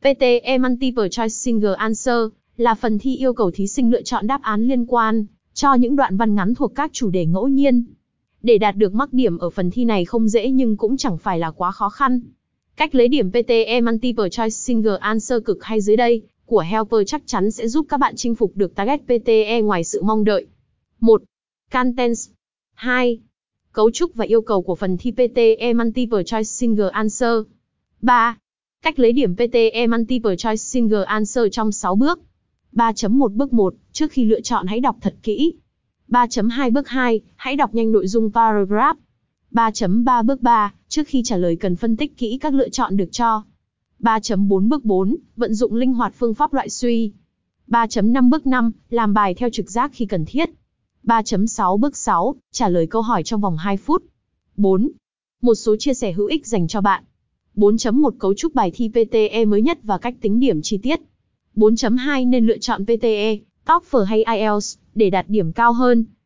PTE Multiple Choice Single Answer là phần thi yêu cầu thí sinh lựa chọn đáp án liên quan cho những đoạn văn ngắn thuộc các chủ đề ngẫu nhiên. Để đạt được mắc điểm ở phần thi này không dễ nhưng cũng chẳng phải là quá khó khăn. Cách lấy điểm PTE Multiple Choice Single Answer cực hay dưới đây, của Helper chắc chắn sẽ giúp các bạn chinh phục được target PTE ngoài sự mong đợi. 1. Contents 2. Cấu trúc và yêu cầu của phần thi PTE Multiple Choice Single Answer 3. Cách lấy điểm PTE Multiple Choice Single Answer trong 6 bước 3.1 Bước 1, trước khi lựa chọn hãy đọc thật kỹ. 3.2 Bước 2, hãy đọc nhanh nội dung paragraph. 3.3 Bước 3, trước khi trả lời cần phân tích kỹ các lựa chọn được cho. 3.4 Bước 4, vận dụng linh hoạt phương pháp loại suy. 3.5 Bước 5, làm bài theo trực giác khi cần thiết. 3.6 Bước 6, trả lời câu hỏi trong vòng 2 phút. 4. Một số chia sẻ hữu ích dành cho bạn. 4.1 Cấu trúc bài thi PTE mới nhất và cách tính điểm chi tiết. 4.2 nên lựa chọn PTE, TOEFL hay IELTS để đạt điểm cao hơn.